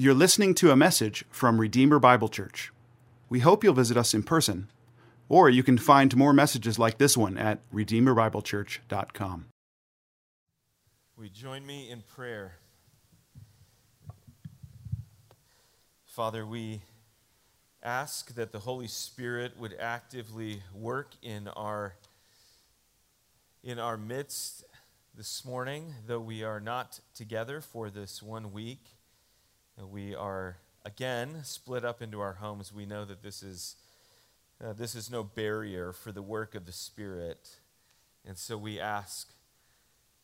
You're listening to a message from Redeemer Bible Church. We hope you'll visit us in person, or you can find more messages like this one at redeemerbiblechurch.com. We join me in prayer. Father, we ask that the Holy Spirit would actively work in our in our midst this morning, though we are not together for this one week. We are again split up into our homes. We know that this is uh, this is no barrier for the work of the Spirit. And so we ask,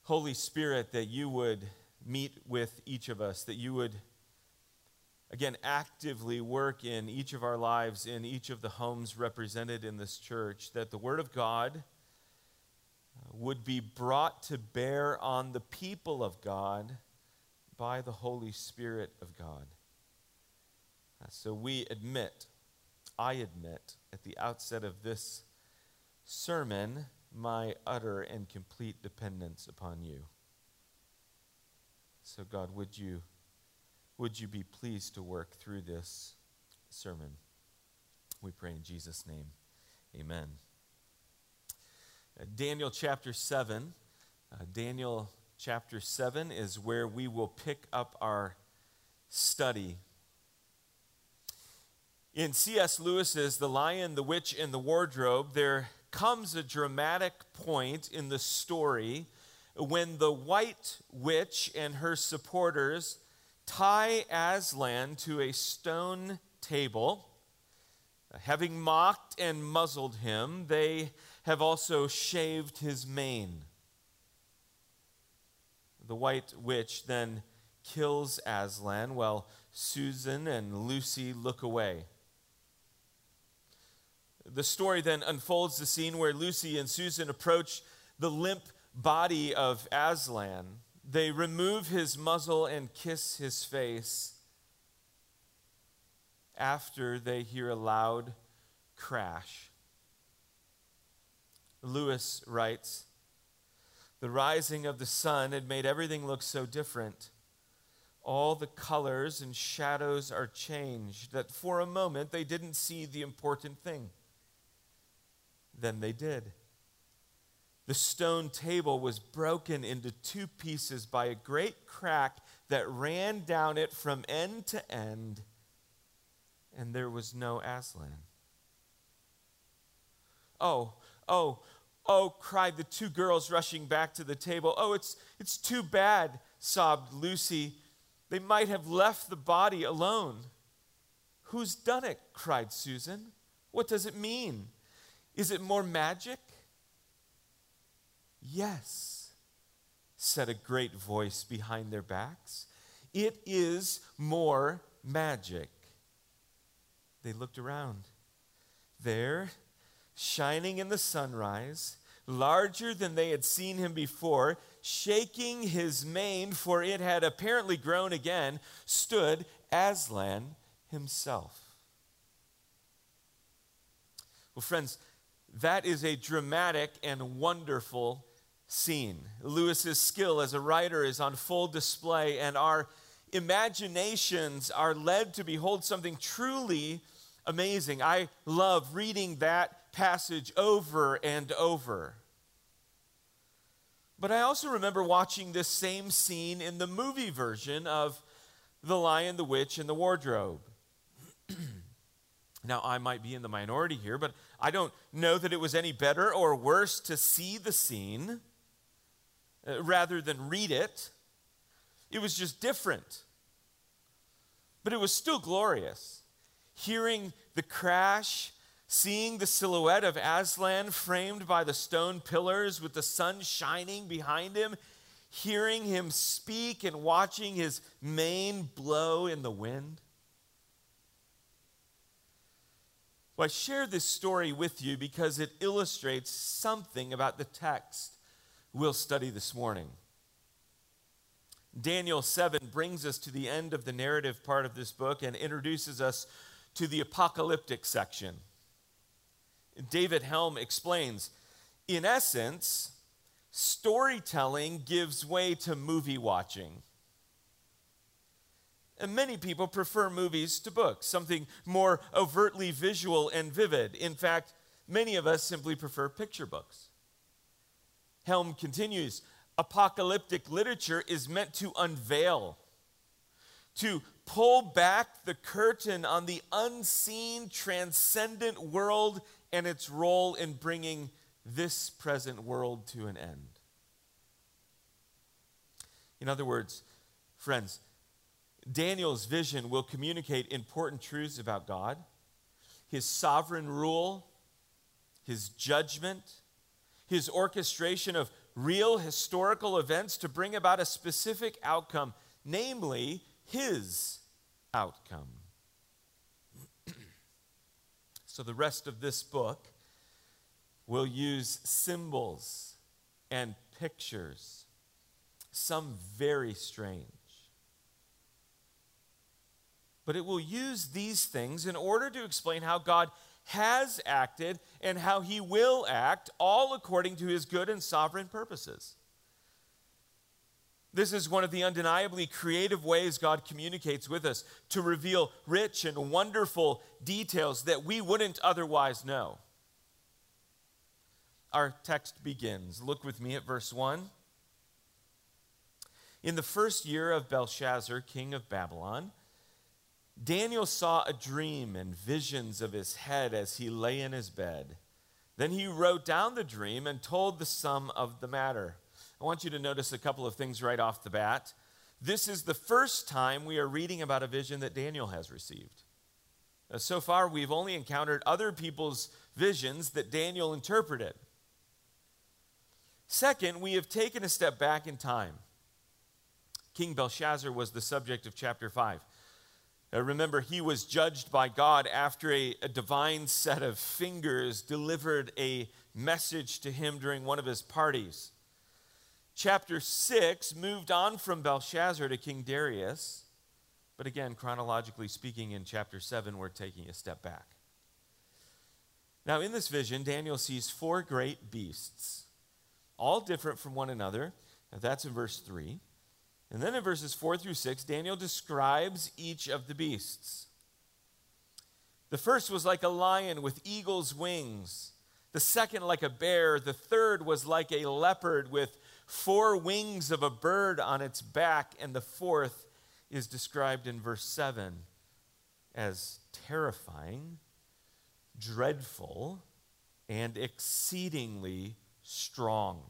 Holy Spirit, that you would meet with each of us, that you would, again, actively work in each of our lives, in each of the homes represented in this church, that the Word of God uh, would be brought to bear on the people of God by the Holy Spirit of God. Uh, so we admit, I admit, at the outset of this sermon, my utter and complete dependence upon you. So, God, would you, would you be pleased to work through this sermon? We pray in Jesus' name. Amen. Uh, Daniel chapter 7. Uh, Daniel chapter 7 is where we will pick up our study. In C.S. Lewis's The Lion, the Witch, and the Wardrobe, there comes a dramatic point in the story when the white witch and her supporters tie Aslan to a stone table. Having mocked and muzzled him, they have also shaved his mane. The white witch then kills Aslan while Susan and Lucy look away. The story then unfolds the scene where Lucy and Susan approach the limp body of Aslan. They remove his muzzle and kiss his face after they hear a loud crash. Lewis writes the rising of the sun had made everything look so different. All the colors and shadows are changed that for a moment they didn't see the important thing. Then they did. The stone table was broken into two pieces by a great crack that ran down it from end to end, and there was no Aslan. Oh, oh, Oh, cried the two girls rushing back to the table. Oh, it's, it's too bad, sobbed Lucy. They might have left the body alone. Who's done it? cried Susan. What does it mean? Is it more magic? Yes, said a great voice behind their backs. It is more magic. They looked around. There, shining in the sunrise, larger than they had seen him before, shaking his mane, for it had apparently grown again, stood Aslan himself. Well, friends, that is a dramatic and wonderful scene. Lewis's skill as a writer is on full display, and our imaginations are led to behold something truly amazing. I love reading that passage over and over. But I also remember watching this same scene in the movie version of The Lion, the Witch, and the Wardrobe. now, I might be in the minority here, but I don't know that it was any better or worse to see the scene uh, rather than read it. It was just different. But it was still glorious. Hearing the crash seeing the silhouette of Aslan framed by the stone pillars with the sun shining behind him, hearing him speak and watching his mane blow in the wind. Well, I share this story with you because it illustrates something about the text we'll study this morning. Daniel 7 brings us to the end of the narrative part of this book and introduces us to the apocalyptic section. David Helm explains in essence, storytelling gives way to movie watching. And many people prefer movies to books, something more overtly visual and vivid. In fact, many of us simply prefer picture books. Helm continues apocalyptic literature is meant to unveil, to pull back the curtain on the unseen, transcendent world and its role in bringing this present world to an end. In other words, friends, Daniel's vision will communicate important truths about God, his sovereign rule, his judgment, his orchestration of real historical events to bring about a specific outcome, namely his outcome. So the rest of this book will use symbols and pictures, some very strange. But it will use these things in order to explain how God has acted and how he will act, all according to his good and sovereign purposes. This is one of the undeniably creative ways God communicates with us to reveal rich and wonderful details that we wouldn't otherwise know. Our text begins. Look with me at verse 1. In the first year of Belshazzar, king of Babylon, Daniel saw a dream and visions of his head as he lay in his bed. Then he wrote down the dream and told the sum of the matter. I want you to notice a couple of things right off the bat. This is the first time we are reading about a vision that Daniel has received. Now, so far, we've only encountered other people's visions that Daniel interpreted. Second, we have taken a step back in time. King Belshazzar was the subject of chapter 5. Uh, remember, he was judged by God after a, a divine set of fingers delivered a message to him during one of his parties. Chapter 6 moved on from Belshazzar to King Darius. But again, chronologically speaking, in chapter 7, we're taking a step back. Now, in this vision, Daniel sees four great beasts, all different from one another. That's in verse 3. And then in verses 4 through 6, Daniel describes each of the beasts. The first was like a lion with eagle's wings, the second, like a bear, the third was like a leopard with four wings of a bird on its back, and the fourth is described in verse 7 as terrifying, dreadful, and exceedingly strong.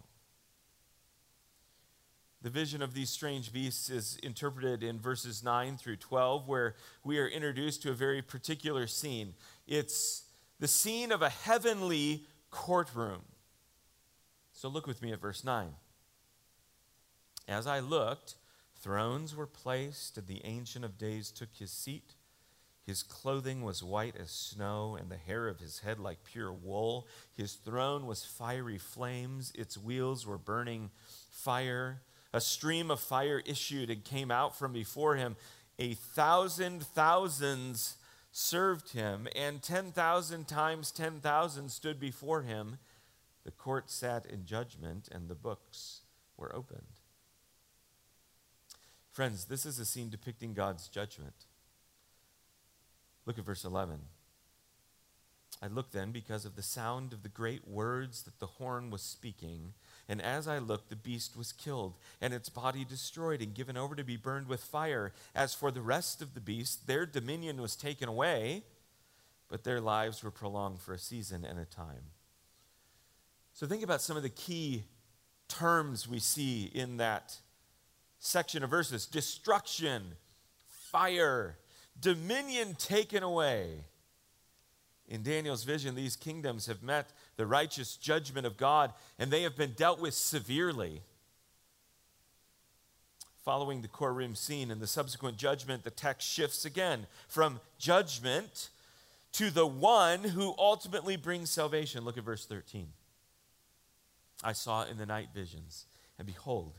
The vision of these strange beasts is interpreted in verses 9 through 12, where we are introduced to a very particular scene. It's the scene of a heavenly courtroom. So look with me at verse 9. As I looked, thrones were placed, and the Ancient of Days took his seat. His clothing was white as snow, and the hair of his head like pure wool. His throne was fiery flames, its wheels were burning fire. A stream of fire issued and came out from before him. A thousand thousands served him, and 10,000 times 10,000 stood before him. The court sat in judgment, and the books were opened. Friends, this is a scene depicting God's judgment. Look at verse 11. I looked then because of the sound of the great words that the horn was speaking. And as I looked, the beast was killed, and its body destroyed and given over to be burned with fire. As for the rest of the beasts, their dominion was taken away, but their lives were prolonged for a season and a time. So think about some of the key terms we see in that section of verses destruction, fire, dominion taken away. In Daniel's vision, these kingdoms have met the righteous judgment of God and they have been dealt with severely. Following the courtroom scene and the subsequent judgment, the text shifts again from judgment to the one who ultimately brings salvation. Look at verse 13. I saw in the night visions, and behold,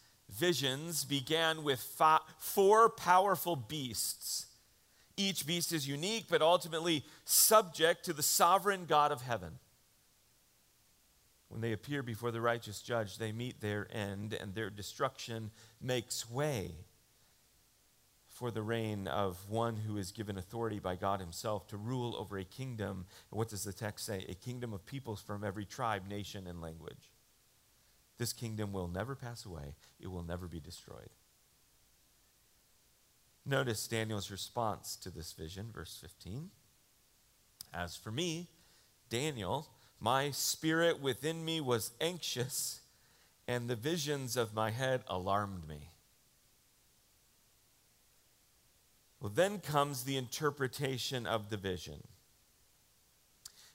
visions began with four powerful beasts. Each beast is unique, but ultimately subject to the sovereign God of heaven. When they appear before the righteous judge, they meet their end, and their destruction makes way for the reign of one who is given authority by God Himself to rule over a kingdom. What does the text say? A kingdom of peoples from every tribe, nation, and language. This kingdom will never pass away, it will never be destroyed. Notice Daniel's response to this vision, verse 15. As for me, Daniel, my spirit within me was anxious, and the visions of my head alarmed me. Well, then comes the interpretation of the vision.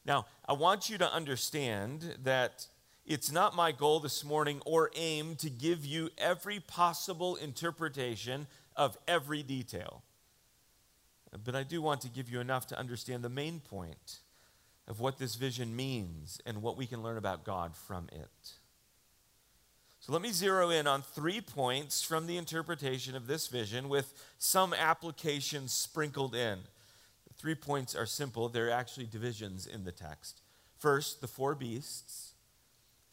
Now, I want you to understand that it's not my goal this morning or aim to give you every possible interpretation of every detail. But I do want to give you enough to understand the main point of what this vision means and what we can learn about God from it. So let me zero in on three points from the interpretation of this vision with some applications sprinkled in. The three points are simple, they're actually divisions in the text. First, the four beasts.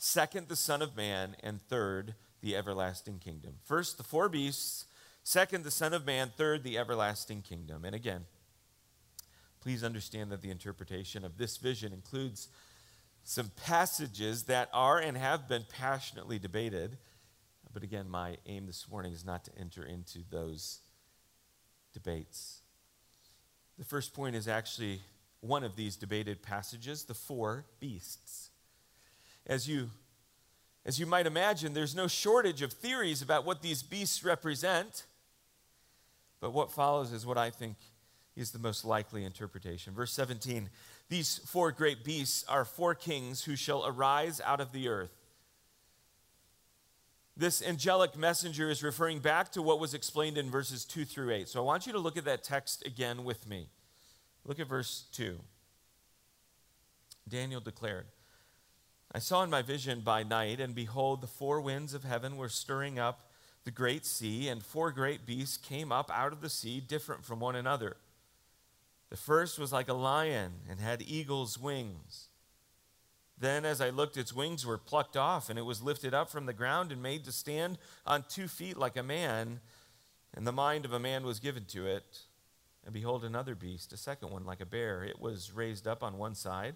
Second, the Son of Man. And third, the everlasting kingdom. First, the four beasts. Second, the Son of Man. Third, the everlasting kingdom. And again, Please understand that the interpretation of this vision includes some passages that are and have been passionately debated. But again, my aim this morning is not to enter into those debates. The first point is actually one of these debated passages the four beasts. As you, as you might imagine, there's no shortage of theories about what these beasts represent. But what follows is what I think is the most likely interpretation. Verse 17 These four great beasts are four kings who shall arise out of the earth. This angelic messenger is referring back to what was explained in verses 2 through 8. So I want you to look at that text again with me. Look at verse 2. Daniel declared, I saw in my vision by night, and behold, the four winds of heaven were stirring up the great sea, and four great beasts came up out of the sea, different from one another. The first was like a lion and had eagle's wings. Then, as I looked, its wings were plucked off, and it was lifted up from the ground and made to stand on two feet like a man, and the mind of a man was given to it. And behold, another beast, a second one like a bear. It was raised up on one side.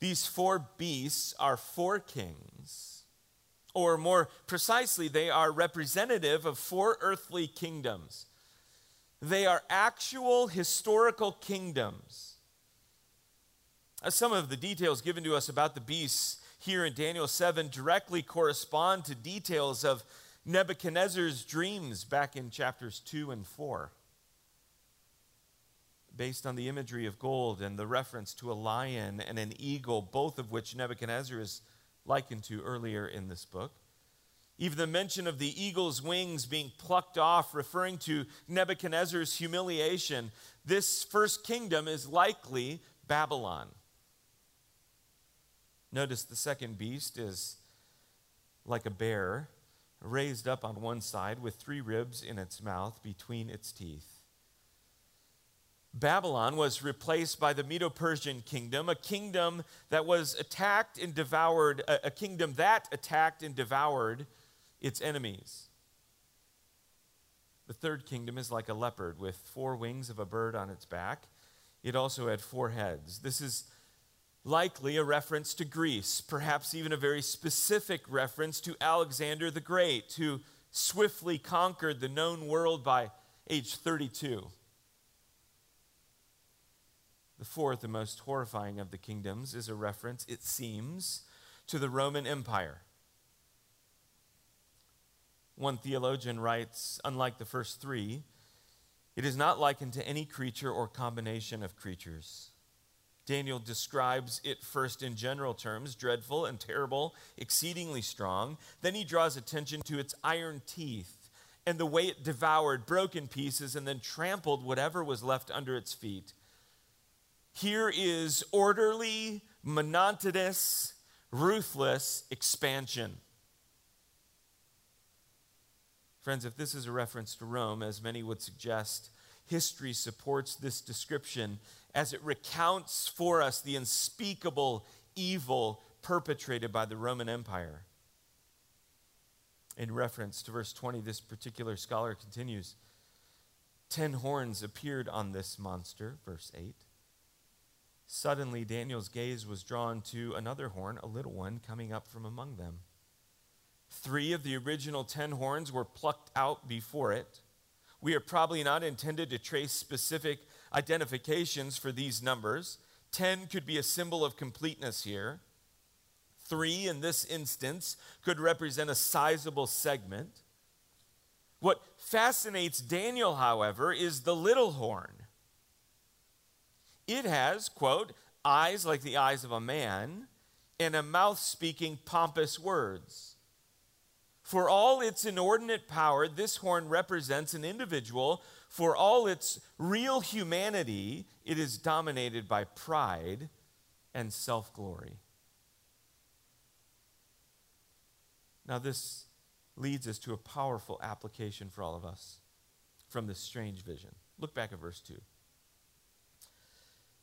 These four beasts are four kings, or more precisely, they are representative of four earthly kingdoms. They are actual historical kingdoms. Some of the details given to us about the beasts here in Daniel 7 directly correspond to details of Nebuchadnezzar's dreams back in chapters 2 and 4. Based on the imagery of gold and the reference to a lion and an eagle, both of which Nebuchadnezzar is likened to earlier in this book. Even the mention of the eagle's wings being plucked off, referring to Nebuchadnezzar's humiliation. This first kingdom is likely Babylon. Notice the second beast is like a bear, raised up on one side with three ribs in its mouth between its teeth. Babylon was replaced by the Medo Persian kingdom, a kingdom that was attacked and devoured, a, kingdom that attacked and devoured its enemies. The third kingdom is like a leopard with four wings of a bird on its back. It also had four heads. This is likely a reference to Greece, perhaps even a very specific reference to Alexander the Great, who swiftly conquered the known world by age 32. The fourth and most horrifying of the kingdoms is a reference, it seems, to the Roman Empire. One theologian writes Unlike the first three, it is not likened to any creature or combination of creatures. Daniel describes it first in general terms dreadful and terrible, exceedingly strong. Then he draws attention to its iron teeth and the way it devoured, broke in pieces, and then trampled whatever was left under its feet. Here is orderly, monotonous, ruthless expansion. Friends, if this is a reference to Rome, as many would suggest, history supports this description as it recounts for us the unspeakable evil perpetrated by the Roman Empire. In reference to verse 20, this particular scholar continues Ten horns appeared on this monster, verse 8. Suddenly, Daniel's gaze was drawn to another horn, a little one, coming up from among them. Three of the original ten horns were plucked out before it. We are probably not intended to trace specific identifications for these numbers. Ten could be a symbol of completeness here. Three, in this instance, could represent a sizable segment. What fascinates Daniel, however, is the little horn. It has, quote, eyes like the eyes of a man, and a mouth speaking pompous words. For all its inordinate power, this horn represents an individual. For all its real humanity, it is dominated by pride and self glory. Now, this leads us to a powerful application for all of us from this strange vision. Look back at verse 2.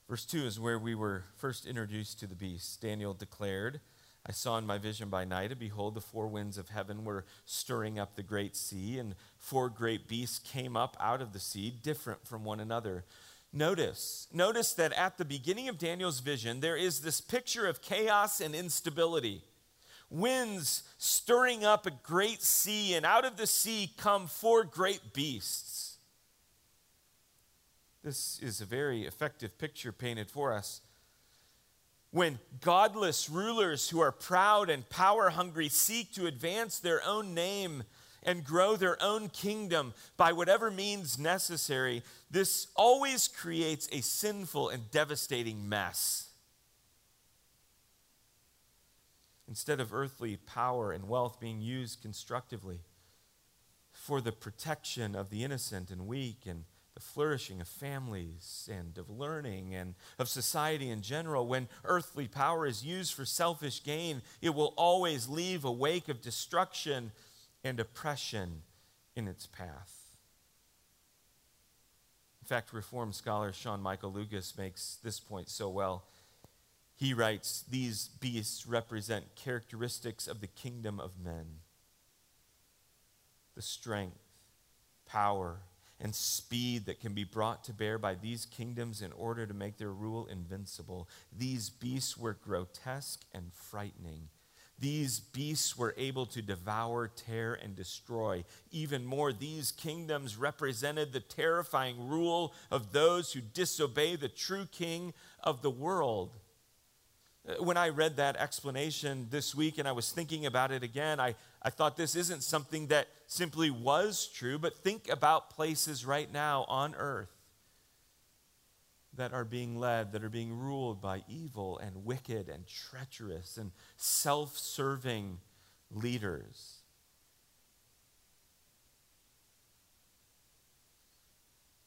Verse 2 is where we were first introduced to the beast. Daniel declared, I saw in my vision by night, and behold, the four winds of heaven were stirring up the great sea, and four great beasts came up out of the sea, different from one another. Notice, notice that at the beginning of Daniel's vision, there is this picture of chaos and instability. Winds stirring up a great sea, and out of the sea come four great beasts. This is a very effective picture painted for us. When godless rulers who are proud and power hungry seek to advance their own name and grow their own kingdom by whatever means necessary, this always creates a sinful and devastating mess. Instead of earthly power and wealth being used constructively for the protection of the innocent and weak and the flourishing of families and of learning and of society in general, when earthly power is used for selfish gain, it will always leave a wake of destruction and oppression in its path. In fact, Reform scholar Sean Michael Lucas makes this point so well. He writes These beasts represent characteristics of the kingdom of men the strength, power, and speed that can be brought to bear by these kingdoms in order to make their rule invincible. These beasts were grotesque and frightening. These beasts were able to devour, tear, and destroy. Even more, these kingdoms represented the terrifying rule of those who disobey the true king of the world. Uh, when I read that explanation this week and I was thinking about it again, I, I thought this isn't something that simply was true, but think about places right now on earth that are being led, that are being ruled by evil and wicked and treacherous and self serving leaders.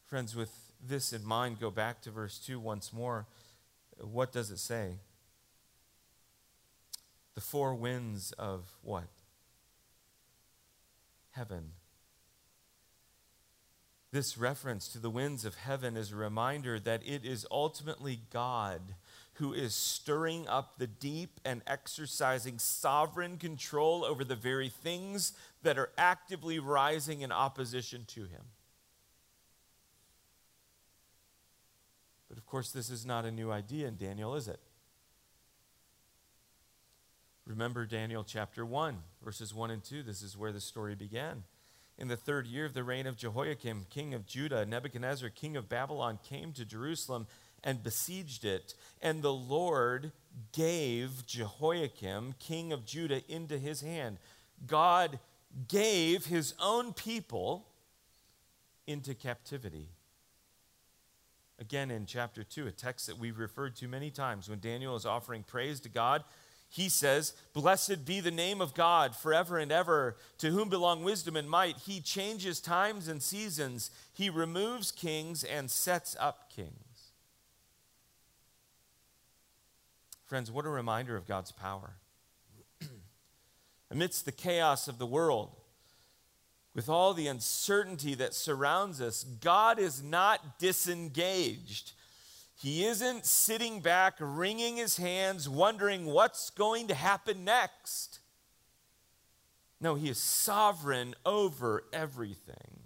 Friends, with this in mind, go back to verse 2 once more. What does it say? The four winds of what? Heaven. This reference to the winds of heaven is a reminder that it is ultimately God who is stirring up the deep and exercising sovereign control over the very things that are actively rising in opposition to him. But of course, this is not a new idea in Daniel, is it? Remember Daniel chapter 1, verses 1 and 2. This is where the story began. In the third year of the reign of Jehoiakim, king of Judah, Nebuchadnezzar, king of Babylon, came to Jerusalem and besieged it. And the Lord gave Jehoiakim, king of Judah, into his hand. God gave his own people into captivity. Again, in chapter 2, a text that we've referred to many times, when Daniel is offering praise to God he says, Blessed be the name of God forever and ever, to whom belong wisdom and might. He changes times and seasons, he removes kings and sets up kings. Friends, what a reminder of God's power. Amidst the chaos of the world, with all the uncertainty that surrounds us, God is not disengaged. He isn't sitting back, wringing his hands, wondering what's going to happen next. No, he is sovereign over everything,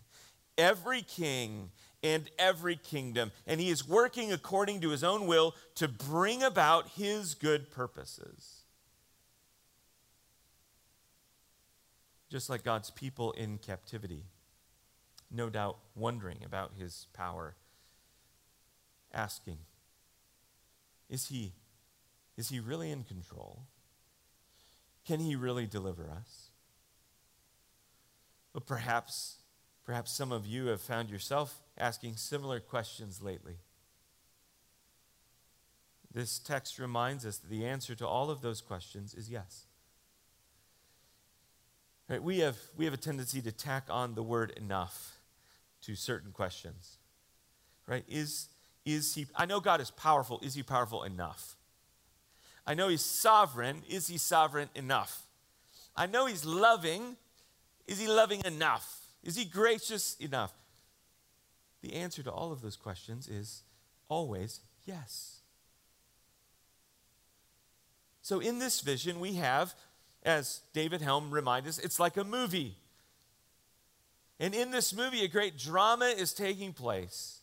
every king and every kingdom. And he is working according to his own will to bring about his good purposes. Just like God's people in captivity, no doubt wondering about his power asking, is he, is he really in control? Can he really deliver us? But perhaps, perhaps some of you have found yourself asking similar questions lately. This text reminds us that the answer to all of those questions is yes. Right, we, have, we have a tendency to tack on the word enough to certain questions. Right? Is, is he, I know God is powerful. Is he powerful enough? I know he's sovereign. Is he sovereign enough? I know he's loving. Is he loving enough? Is he gracious enough? The answer to all of those questions is always yes. So, in this vision, we have, as David Helm reminds us, it's like a movie. And in this movie, a great drama is taking place.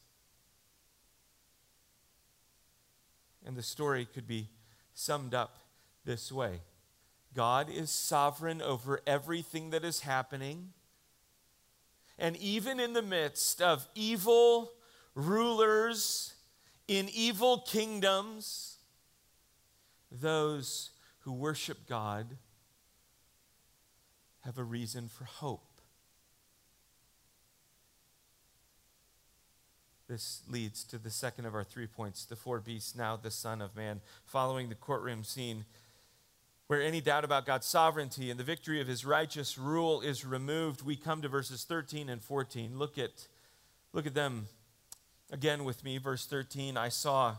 And the story could be summed up this way God is sovereign over everything that is happening. And even in the midst of evil rulers in evil kingdoms, those who worship God have a reason for hope. This leads to the second of our three points the four beasts, now the Son of Man. Following the courtroom scene, where any doubt about God's sovereignty and the victory of his righteous rule is removed, we come to verses 13 and 14. Look at, look at them again with me. Verse 13 I saw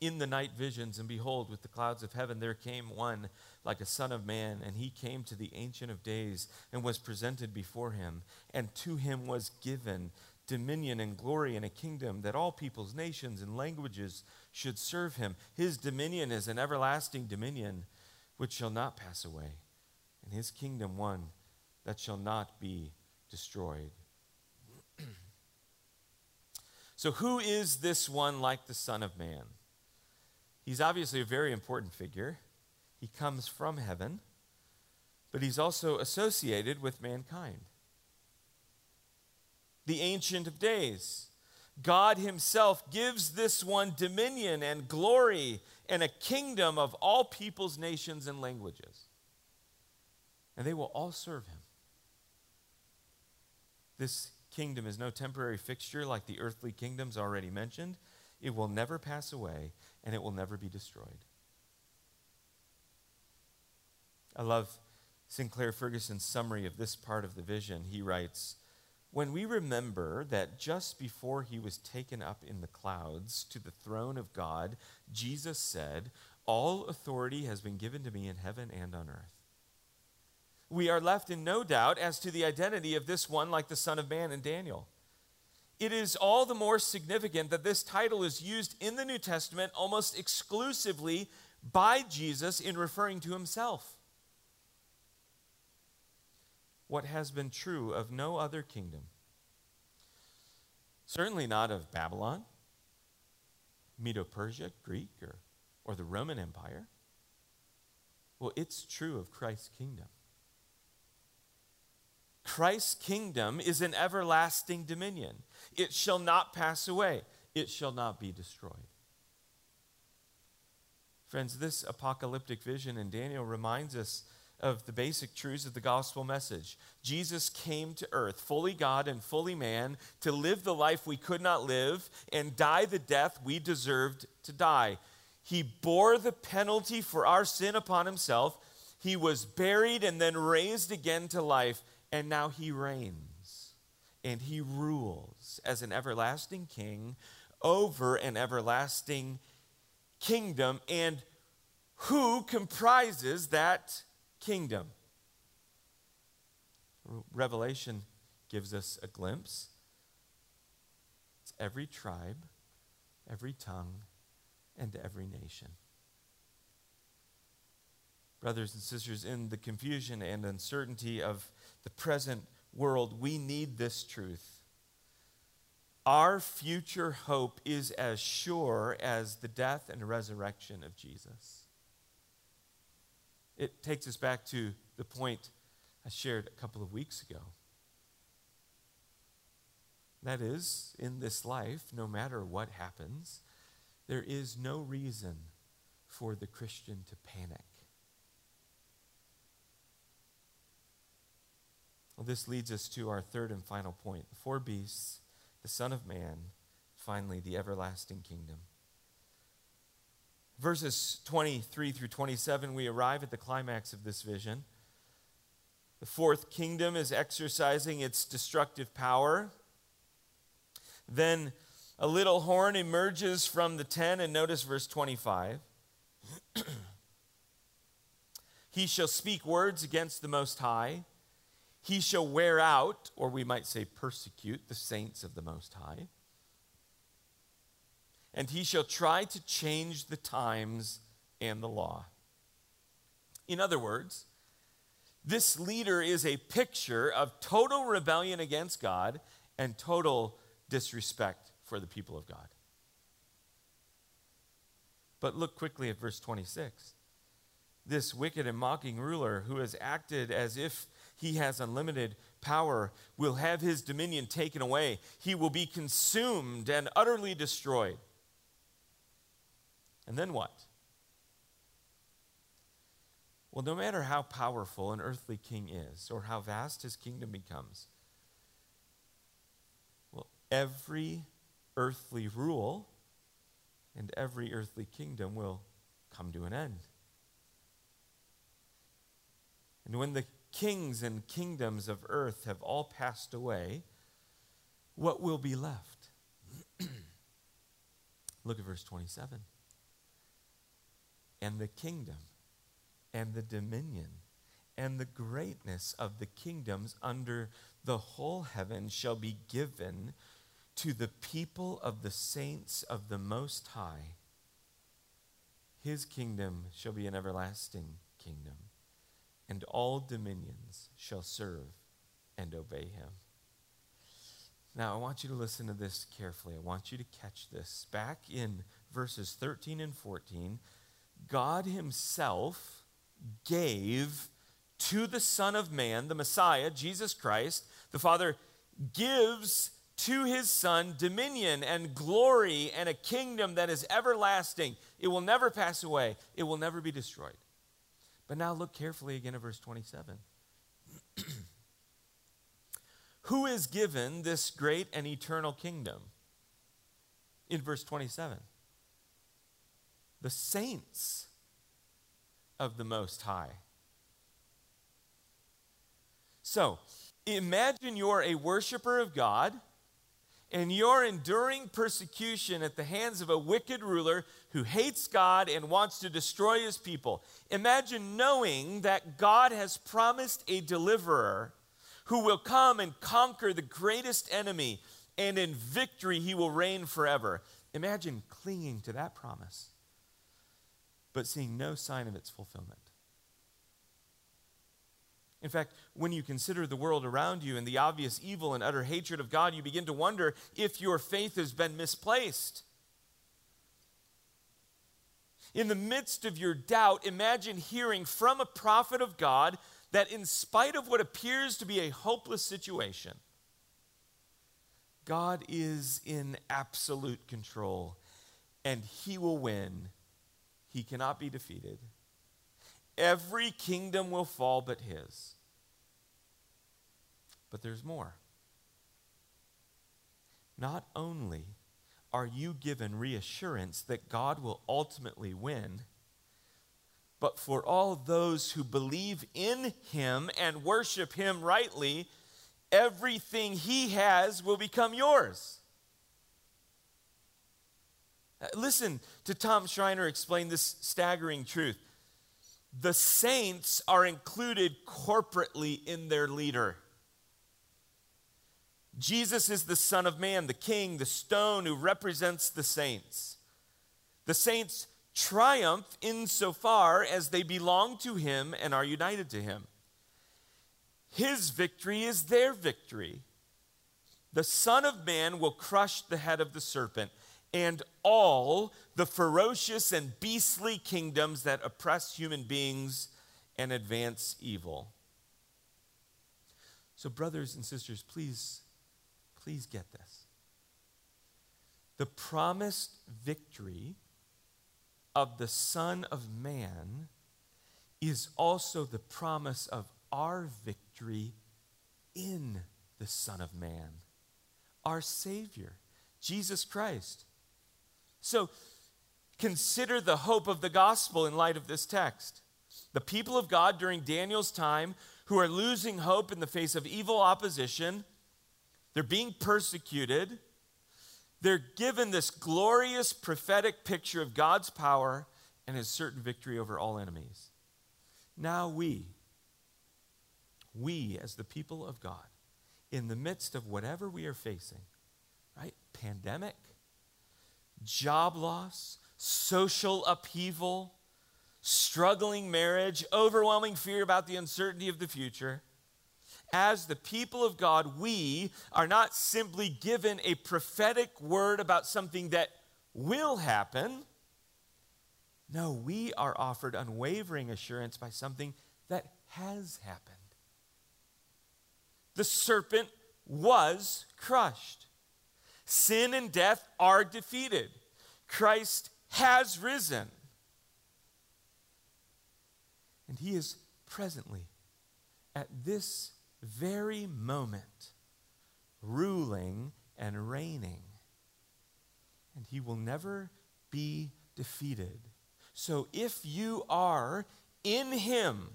in the night visions, and behold, with the clouds of heaven there came one like a son of man, and he came to the Ancient of Days and was presented before him, and to him was given dominion and glory and a kingdom that all peoples, nations, and languages should serve him. His dominion is an everlasting dominion which shall not pass away, and his kingdom one that shall not be destroyed. so, who is this one like the Son of Man? He's obviously a very important figure. He comes from heaven, but he's also associated with mankind the Ancient of Days. God Himself gives this one dominion and glory and a kingdom of all peoples, nations, and languages. And they will all serve Him. This kingdom is no temporary fixture like the earthly kingdoms already mentioned. It will never pass away and it will never be destroyed. I love Sinclair Ferguson's summary of this part of the vision. He writes, when we remember that just before he was taken up in the clouds to the throne of God, Jesus said, All authority has been given to me in heaven and on earth. We are left in no doubt as to the identity of this one, like the Son of Man in Daniel. it is all the more significant that this title is used in the New Testament almost exclusively by Jesus in referring to himself. What has been true of no other kingdom. Certainly not of Babylon, Medo Persia, Greek, or, or the Roman Empire. Well, it's true of Christ's kingdom. Christ's kingdom is an everlasting dominion. It shall not pass away, it shall not be destroyed. Friends, this apocalyptic vision in Daniel reminds us of the basic truths of the gospel message. Jesus came to earth, fully God and fully man, to live the life we could not live and die the death we deserved to die. He bore the penalty for our sin upon himself. He was buried and then raised again to life, and now he reigns and he rules as an everlasting king over an everlasting kingdom and who comprises that kingdom. Revelation gives us a glimpse. It's every tribe, every tongue, and every nation. Brothers and sisters, in the confusion and uncertainty of the present world, we need this truth our future hope is as sure as the death and resurrection of Jesus. It takes us back to the point I shared a couple of weeks ago. That is, in this life, no matter what happens, there is no reason for the Christian to panic. Well, this leads us to our third and final point the four beasts the Son of Man, finally, the everlasting kingdom. Verses 23 through 27, we arrive at the climax of this vision. The fourth kingdom is exercising its destructive power. Then a little horn emerges from the ten, and notice verse 25. he shall speak words against the Most High he shall wear out, or we might say persecute, the saints of the Most High. And he shall try to change the times and the law. In other words, this leader is a picture of total rebellion against God and total disrespect for the people of God. But look quickly at verse 26. This wicked and mocking ruler who has acted as if he has unlimited power, will have his dominion taken away. He will be consumed and utterly destroyed. And then what? Well, no matter how powerful an earthly king is or how vast his kingdom becomes, well, every earthly rule and every earthly kingdom will come to an end. And when the kings and kingdoms of earth have all passed away, what will be left? Look at verse 27. And the kingdom and the dominion and the greatness of the kingdoms under the whole heaven shall be given to the people of the saints of the Most High. His kingdom shall be an everlasting kingdom and all dominions shall serve and obey him. Now, I want you to listen to this carefully. I want you to catch this. Back in verses 13 and 14, God Himself gave to the Son of Man, the Messiah, Jesus Christ, the Father gives to His Son dominion and glory and a kingdom that is everlasting. It will never pass away, it will never be destroyed. But now look carefully again at verse 27. Who is given this great and eternal kingdom? In verse 27. The saints of the Most High. So, imagine you're a worshiper of God and you're enduring persecution at the hands of a wicked ruler who hates God and wants to destroy his people. Imagine knowing that God has promised a deliverer who will come and conquer the greatest enemy and in victory he will reign forever. Imagine clinging to that promise, but seeing no sign of its fulfillment. In fact, when you consider the world around you and the obvious evil and utter hatred of God, you begin to wonder if your faith has been misplaced. In the midst of your doubt, imagine hearing from a prophet of God that, in spite of what appears to be a hopeless situation, God is in absolute control and he will win. He cannot be defeated. Every kingdom will fall but his. But there's more. Not only are you given reassurance that God will ultimately win, but for all those who believe in him and worship him rightly, everything he has will become yours. Uh, listen to Tom Schreiner explain this staggering truth. The saints are included corporately in their leader. Jesus is the Son of Man, the King, the stone who represents the saints. The saints triumph insofar as they belong to him and are united to him. His victory is their victory. The Son of Man will crush the head of the serpent and all the ferocious and beastly kingdoms that oppress human beings and advance evil. So, brothers and sisters, please, please get this. The promised victory of the Son of Man is also the promise of our victory in the Son of Man, our Savior, Jesus Christ. So consider the hope of the gospel in light of this text. The people of God during Daniel's time who are losing hope in the face of evil opposition, they're being persecuted they're given this glorious prophetic picture of God's power and his certain victory over all enemies. Now we, we as the people of God, in the midst of whatever we are facing, right? Pandemic, job loss, social upheaval, struggling marriage, overwhelming fear about the uncertainty of the future as the people of God, we are not simply given a prophetic word about something that will happen. No, we are offered unwavering assurance by something that has happened. The serpent was crushed. Sin and death are defeated. Christ has risen. And he is presently at this very moment, ruling and reigning. And he will never be defeated. So if you are in him,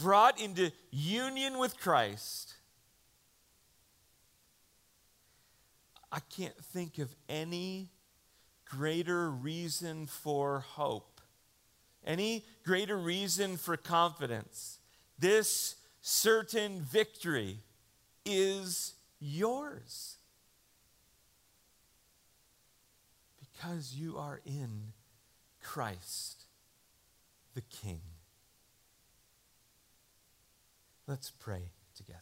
brought into union with Christ, I can't think of any greater reason for hope, any greater reason for confidence this certain victory is yours. Because you are in Christ, the King. Let's pray together.